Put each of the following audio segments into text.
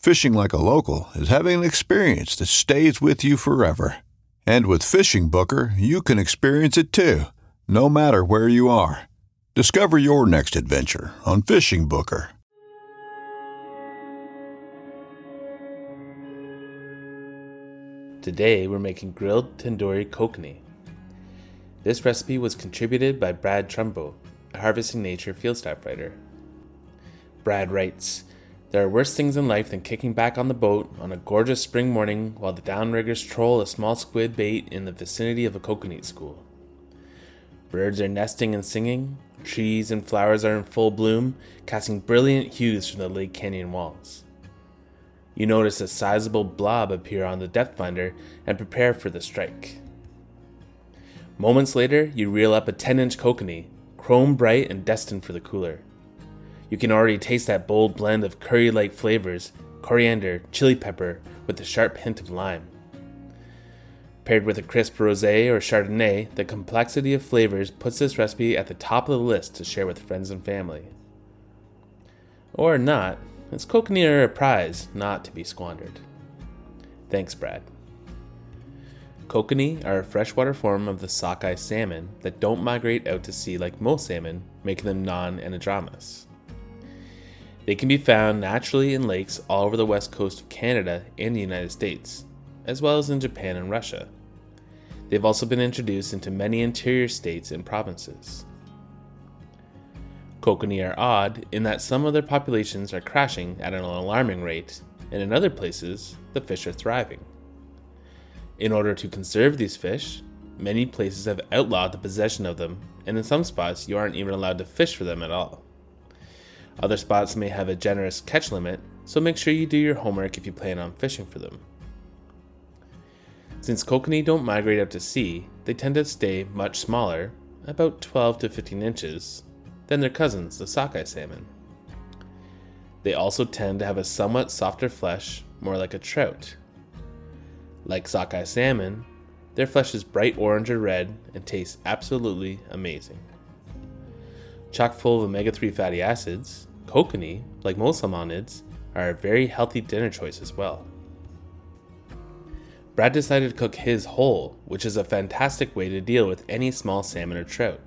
Fishing like a local is having an experience that stays with you forever. And with Fishing Booker, you can experience it too, no matter where you are. Discover your next adventure on Fishing Booker. Today we're making grilled tandoori kokanee. This recipe was contributed by Brad Trumbo, a Harvesting Nature field staff writer. Brad writes, There are worse things in life than kicking back on the boat on a gorgeous spring morning while the downriggers troll a small squid bait in the vicinity of a kokanee school. Birds are nesting and singing, trees and flowers are in full bloom, casting brilliant hues from the Lake Canyon walls. You notice a sizable blob appear on the depth finder and prepare for the strike. Moments later, you reel up a 10 inch kokanee, chrome bright and destined for the cooler. You can already taste that bold blend of curry like flavors coriander, chili pepper, with a sharp hint of lime. Paired with a crisp rose or chardonnay, the complexity of flavors puts this recipe at the top of the list to share with friends and family. Or not, it's are a prize not to be squandered. Thanks, Brad. Kokanee are a freshwater form of the sockeye salmon that don't migrate out to sea like most salmon, making them non anadromous. They can be found naturally in lakes all over the west coast of Canada and the United States, as well as in Japan and Russia. They've also been introduced into many interior states and provinces. Kokanee are odd in that some of their populations are crashing at an alarming rate, and in other places, the fish are thriving. In order to conserve these fish, many places have outlawed the possession of them, and in some spots, you aren't even allowed to fish for them at all. Other spots may have a generous catch limit, so make sure you do your homework if you plan on fishing for them. Since kokanee don't migrate out to sea, they tend to stay much smaller, about 12 to 15 inches, than their cousins, the sockeye salmon. They also tend to have a somewhat softer flesh, more like a trout. Like sockeye salmon, their flesh is bright orange or red and tastes absolutely amazing. Chock full of omega 3 fatty acids, kokanee, like most salmonids, are a very healthy dinner choice as well. Brad decided to cook his whole, which is a fantastic way to deal with any small salmon or trout.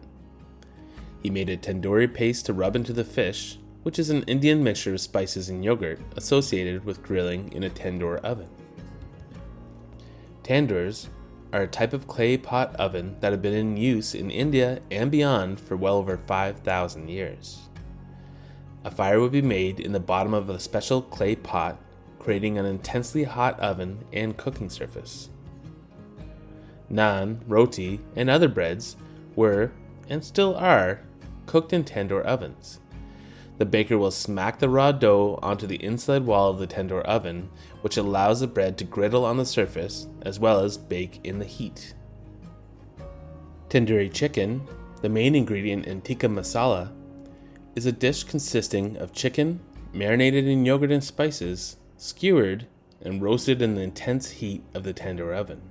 He made a tandoori paste to rub into the fish, which is an Indian mixture of spices and yogurt associated with grilling in a tandoor oven. Tandoors are a type of clay pot oven that have been in use in India and beyond for well over 5,000 years. A fire would be made in the bottom of a special clay pot, creating an intensely hot oven and cooking surface. Naan, roti, and other breads were, and still are, cooked in tandoor ovens. The baker will smack the raw dough onto the inside wall of the tandoor oven, which allows the bread to griddle on the surface as well as bake in the heat. Tandoori chicken, the main ingredient in tikka masala, is a dish consisting of chicken marinated in yogurt and spices, skewered, and roasted in the intense heat of the tandoor oven.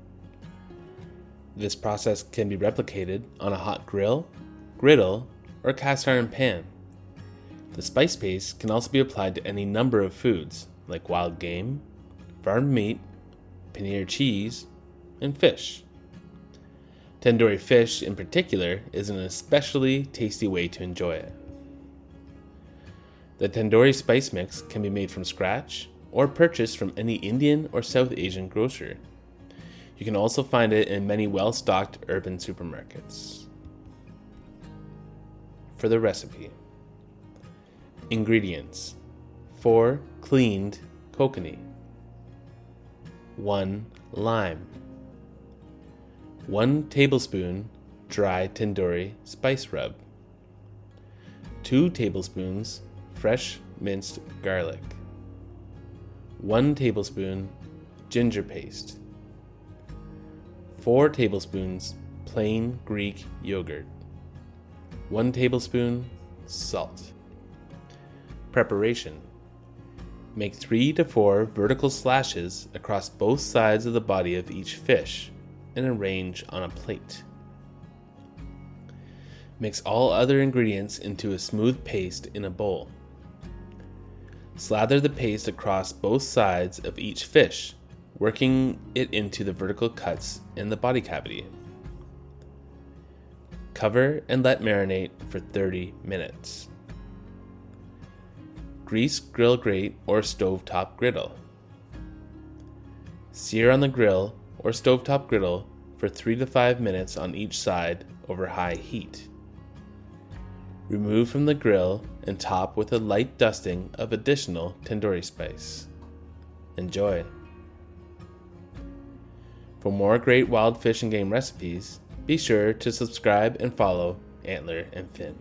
This process can be replicated on a hot grill, griddle, or cast iron pan. The spice paste can also be applied to any number of foods like wild game, farmed meat, paneer cheese, and fish. Tandoori fish, in particular, is an especially tasty way to enjoy it. The tandoori spice mix can be made from scratch or purchased from any Indian or South Asian grocer. You can also find it in many well stocked urban supermarkets. For the recipe Ingredients. 4 cleaned kokanee, 1 lime, 1 tablespoon dry tandoori spice rub, 2 tablespoons fresh minced garlic, 1 tablespoon ginger paste, 4 tablespoons plain Greek yogurt, 1 tablespoon salt. Preparation Make 3 to 4 vertical slashes across both sides of the body of each fish and arrange on a plate. Mix all other ingredients into a smooth paste in a bowl. Slather the paste across both sides of each fish, working it into the vertical cuts in the body cavity. Cover and let marinate for 30 minutes. Grease grill grate or stovetop griddle. Sear on the grill or stovetop griddle for 3 to 5 minutes on each side over high heat. Remove from the grill and top with a light dusting of additional tandoori spice. Enjoy! For more great wild fish and game recipes, be sure to subscribe and follow Antler and Fin.